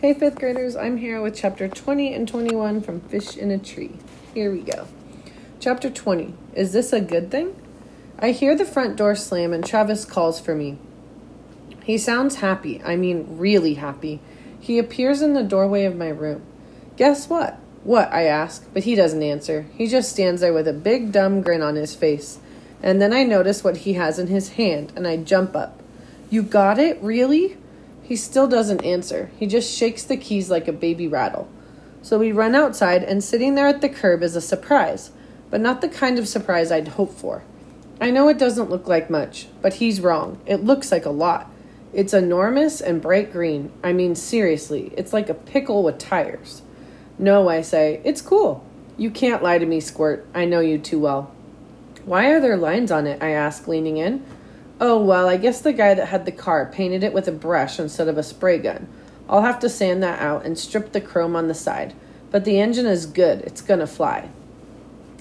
Hey, fifth graders, I'm here with chapter 20 and 21 from Fish in a Tree. Here we go. Chapter 20 Is this a good thing? I hear the front door slam and Travis calls for me. He sounds happy, I mean, really happy. He appears in the doorway of my room. Guess what? What? I ask, but he doesn't answer. He just stands there with a big dumb grin on his face. And then I notice what he has in his hand, and I jump up. You got it? Really? He still doesn't answer. He just shakes the keys like a baby rattle. So we run outside, and sitting there at the curb is a surprise, but not the kind of surprise I'd hoped for. I know it doesn't look like much, but he's wrong. It looks like a lot. It's enormous and bright green. I mean, seriously, it's like a pickle with tires. No, I say, it's cool. You can't lie to me, Squirt. I know you too well. Why are there lines on it? I ask, leaning in. Oh, well, I guess the guy that had the car painted it with a brush instead of a spray gun. I'll have to sand that out and strip the chrome on the side. But the engine is good. It's going to fly.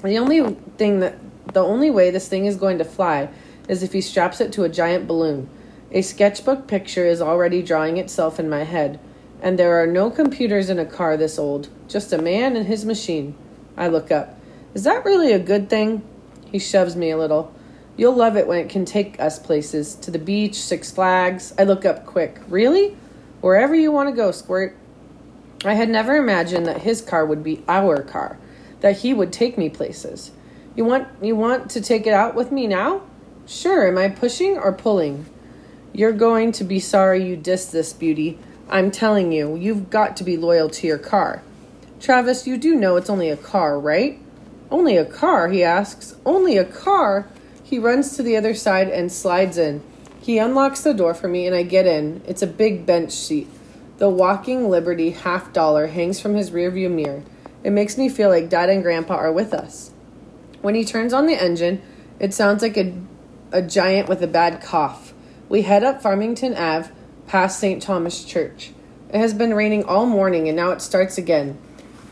The only thing that the only way this thing is going to fly is if he straps it to a giant balloon. A sketchbook picture is already drawing itself in my head, and there are no computers in a car this old, just a man and his machine. I look up. Is that really a good thing? He shoves me a little. You'll love it when it can take us places to the beach, Six Flags. I look up quick. Really? Wherever you want to go, Squirt. I had never imagined that his car would be our car, that he would take me places. You want you want to take it out with me now? Sure. Am I pushing or pulling? You're going to be sorry you dissed this beauty. I'm telling you, you've got to be loyal to your car. Travis, you do know it's only a car, right? Only a car, he asks. Only a car? He runs to the other side and slides in. He unlocks the door for me and I get in. It's a big bench seat. The Walking Liberty half dollar hangs from his rearview mirror. It makes me feel like Dad and Grandpa are with us. When he turns on the engine, it sounds like a, a giant with a bad cough. We head up Farmington Ave past St. Thomas Church. It has been raining all morning and now it starts again.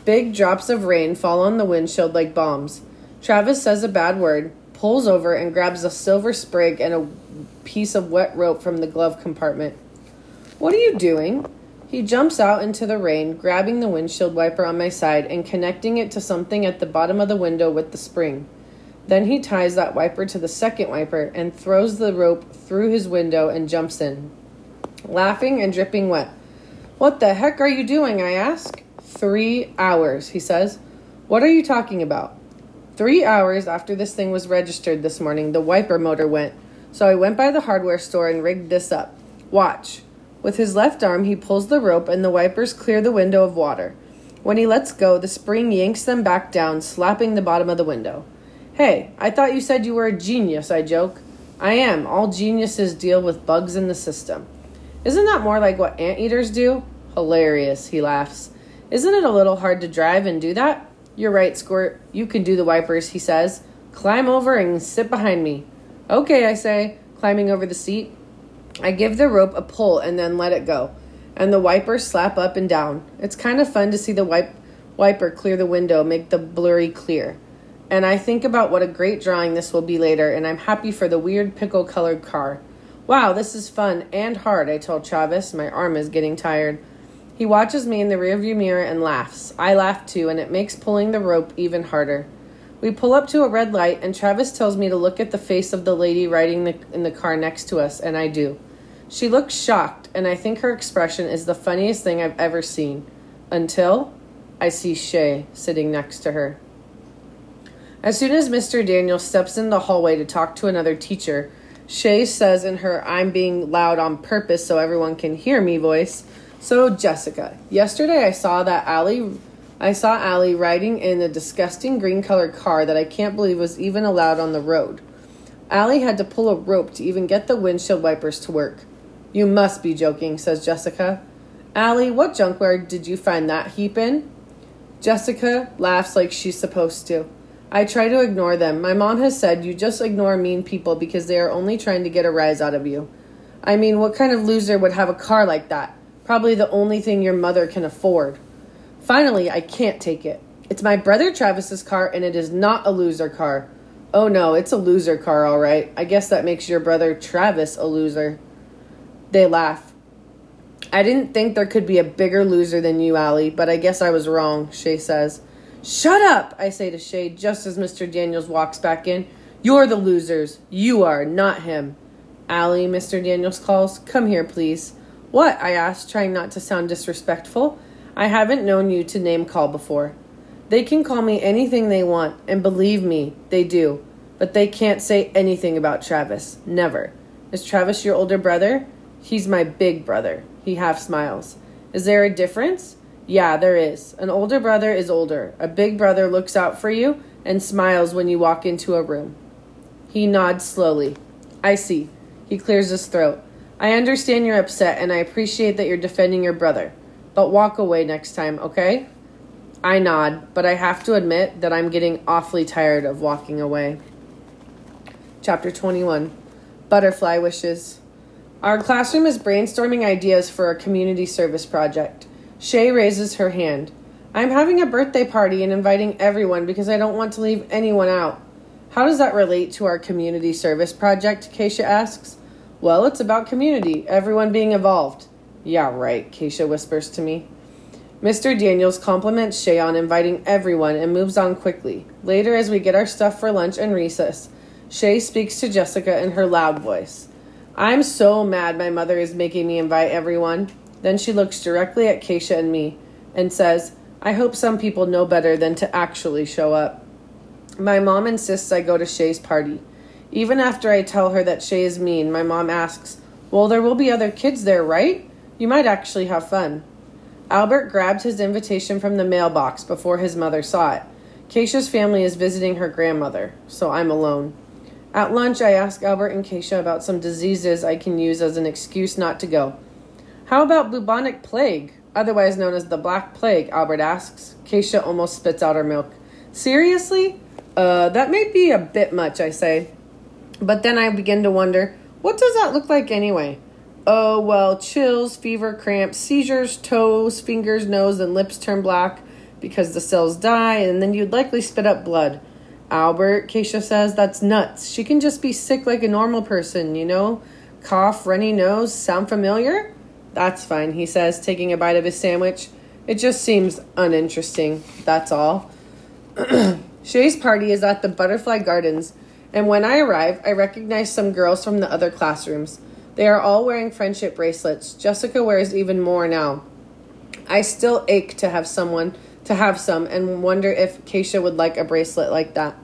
Big drops of rain fall on the windshield like bombs. Travis says a bad word, pulls over and grabs a silver sprig and a piece of wet rope from the glove compartment. What are you doing? He jumps out into the rain, grabbing the windshield wiper on my side and connecting it to something at the bottom of the window with the spring. Then he ties that wiper to the second wiper and throws the rope through his window and jumps in, laughing and dripping wet. What the heck are you doing? I ask. Three hours, he says. What are you talking about? Three hours after this thing was registered this morning, the wiper motor went. So I went by the hardware store and rigged this up. Watch. With his left arm, he pulls the rope and the wipers clear the window of water. When he lets go, the spring yanks them back down, slapping the bottom of the window. Hey, I thought you said you were a genius, I joke. I am. All geniuses deal with bugs in the system. Isn't that more like what anteaters do? Hilarious, he laughs. Isn't it a little hard to drive and do that? You're right, Squirt. You can do the wipers, he says. Climb over and sit behind me. Okay, I say, climbing over the seat. I give the rope a pull and then let it go, and the wipers slap up and down. It's kind of fun to see the wipe, wiper clear the window, make the blurry clear. And I think about what a great drawing this will be later, and I'm happy for the weird pickle colored car. Wow, this is fun and hard, I told Travis. My arm is getting tired. He watches me in the rearview mirror and laughs. I laugh too, and it makes pulling the rope even harder. We pull up to a red light, and Travis tells me to look at the face of the lady riding the, in the car next to us, and I do. She looks shocked, and I think her expression is the funniest thing I've ever seen. Until I see Shay sitting next to her. As soon as Mr. Daniel steps in the hallway to talk to another teacher, Shay says in her I'm being loud on purpose so everyone can hear me voice, so, Jessica, yesterday I saw that Ally. I saw Ally riding in a disgusting green colored car that I can't believe was even allowed on the road. Ally had to pull a rope to even get the windshield wipers to work. You must be joking, says Jessica. Ally, what junkyard did you find that heap in? Jessica laughs like she's supposed to. I try to ignore them. My mom has said you just ignore mean people because they are only trying to get a rise out of you. I mean, what kind of loser would have a car like that? Probably the only thing your mother can afford. Finally, I can't take it. It's my brother Travis's car, and it is not a loser car. Oh no, it's a loser car, all right. I guess that makes your brother Travis a loser. They laugh. I didn't think there could be a bigger loser than you, Ally, but I guess I was wrong, Shay says. Shut up, I say to Shay just as Mr. Daniels walks back in. You're the losers. You are, not him. Ally, Mr. Daniels calls. Come here, please. What? I ask, trying not to sound disrespectful. I haven't known you to name call before. They can call me anything they want, and believe me, they do. But they can't say anything about Travis. Never. Is Travis your older brother? He's my big brother. He half smiles. Is there a difference? Yeah, there is. An older brother is older. A big brother looks out for you and smiles when you walk into a room. He nods slowly. I see. He clears his throat. I understand you're upset and I appreciate that you're defending your brother. But walk away next time, okay? I nod, but I have to admit that I'm getting awfully tired of walking away. Chapter 21 Butterfly Wishes. Our classroom is brainstorming ideas for a community service project. Shay raises her hand. I'm having a birthday party and inviting everyone because I don't want to leave anyone out. How does that relate to our community service project? Keisha asks. Well, it's about community, everyone being involved. Yeah, right, Keisha whispers to me. Mr. Daniels compliments Shay on inviting everyone and moves on quickly. Later, as we get our stuff for lunch and recess, Shay speaks to Jessica in her loud voice. I'm so mad my mother is making me invite everyone. Then she looks directly at Keisha and me and says, I hope some people know better than to actually show up. My mom insists I go to Shay's party. Even after I tell her that Shay is mean, my mom asks, Well, there will be other kids there, right? You might actually have fun. Albert grabbed his invitation from the mailbox before his mother saw it. Keisha's family is visiting her grandmother, so I'm alone. At lunch, I ask Albert and Keisha about some diseases I can use as an excuse not to go. How about bubonic plague, otherwise known as the Black Plague? Albert asks. Keisha almost spits out her milk. Seriously? Uh, that may be a bit much, I say. But then I begin to wonder what does that look like anyway? Oh, well, chills, fever, cramps, seizures, toes, fingers, nose, and lips turn black because the cells die, and then you'd likely spit up blood. Albert, Keisha says, that's nuts. She can just be sick like a normal person, you know? Cough, runny nose, sound familiar? That's fine, he says, taking a bite of his sandwich. It just seems uninteresting, that's all. Shay's party is at the Butterfly Gardens, and when I arrive, I recognize some girls from the other classrooms. They are all wearing friendship bracelets. Jessica wears even more now. I still ache to have someone to have some and wonder if Keisha would like a bracelet like that.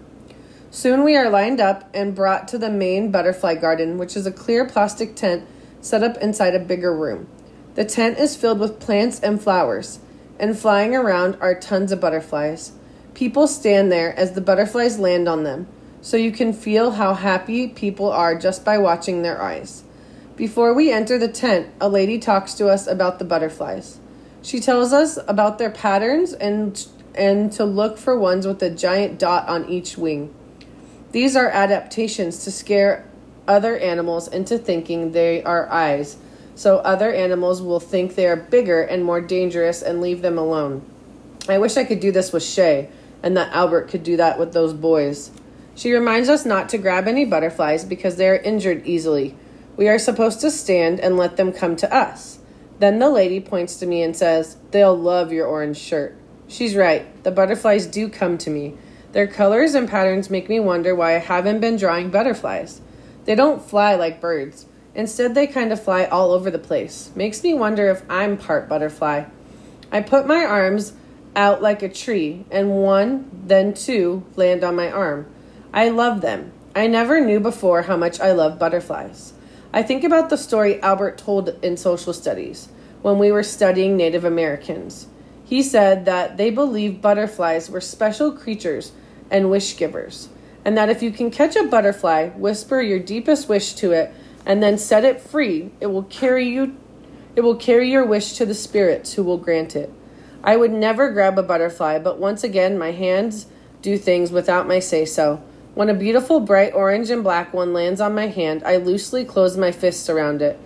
Soon we are lined up and brought to the main butterfly garden, which is a clear plastic tent set up inside a bigger room. The tent is filled with plants and flowers, and flying around are tons of butterflies. People stand there as the butterflies land on them, so you can feel how happy people are just by watching their eyes. Before we enter the tent, a lady talks to us about the butterflies. She tells us about their patterns and and to look for ones with a giant dot on each wing. These are adaptations to scare other animals into thinking they are eyes, so other animals will think they are bigger and more dangerous and leave them alone. I wish I could do this with Shay, and that Albert could do that with those boys. She reminds us not to grab any butterflies because they are injured easily. We are supposed to stand and let them come to us. Then the lady points to me and says, They'll love your orange shirt. She's right. The butterflies do come to me. Their colors and patterns make me wonder why I haven't been drawing butterflies. They don't fly like birds. Instead, they kind of fly all over the place. Makes me wonder if I'm part butterfly. I put my arms out like a tree, and one, then two, land on my arm. I love them. I never knew before how much I love butterflies. I think about the story Albert told in social studies when we were studying Native Americans. He said that they believed butterflies were special creatures and wish givers, and that if you can catch a butterfly, whisper your deepest wish to it, and then set it free, it will carry you it will carry your wish to the spirits who will grant it. I would never grab a butterfly, but once again my hands do things without my say so. When a beautiful bright orange and black one lands on my hand, I loosely close my fists around it.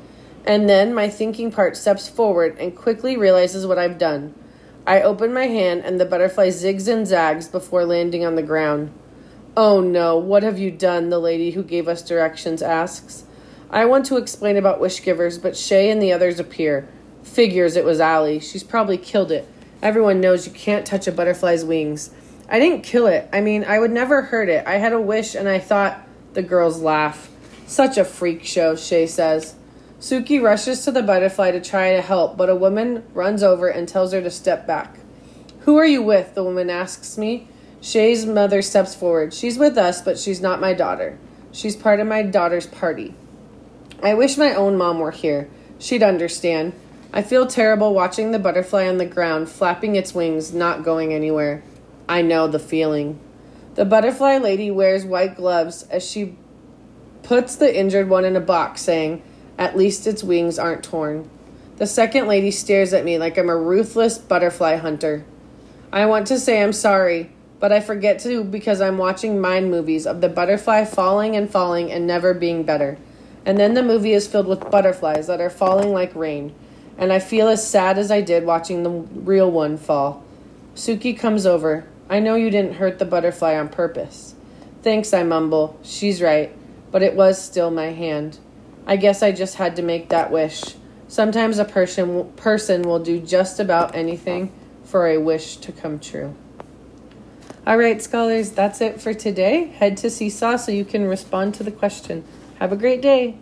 And then my thinking part steps forward and quickly realizes what I've done. I open my hand and the butterfly zigs and zags before landing on the ground. Oh no, what have you done? The lady who gave us directions asks. I want to explain about wish givers, but Shay and the others appear. Figures it was Ally. She's probably killed it. Everyone knows you can't touch a butterfly's wings. I didn't kill it. I mean, I would never hurt it. I had a wish and I thought. The girls laugh. Such a freak show, Shay says. Suki rushes to the butterfly to try to help, but a woman runs over and tells her to step back. Who are you with? The woman asks me. Shay's mother steps forward. She's with us, but she's not my daughter. She's part of my daughter's party. I wish my own mom were here. She'd understand. I feel terrible watching the butterfly on the ground, flapping its wings, not going anywhere. I know the feeling. The butterfly lady wears white gloves as she puts the injured one in a box, saying, At least its wings aren't torn. The second lady stares at me like I'm a ruthless butterfly hunter. I want to say I'm sorry, but I forget to because I'm watching mind movies of the butterfly falling and falling and never being better. And then the movie is filled with butterflies that are falling like rain, and I feel as sad as I did watching the real one fall. Suki comes over. I know you didn't hurt the butterfly on purpose. Thanks, I mumble. She's right, but it was still my hand. I guess I just had to make that wish. Sometimes a person person will do just about anything for a wish to come true. All right, scholars, that's it for today. Head to Seesaw so you can respond to the question. Have a great day.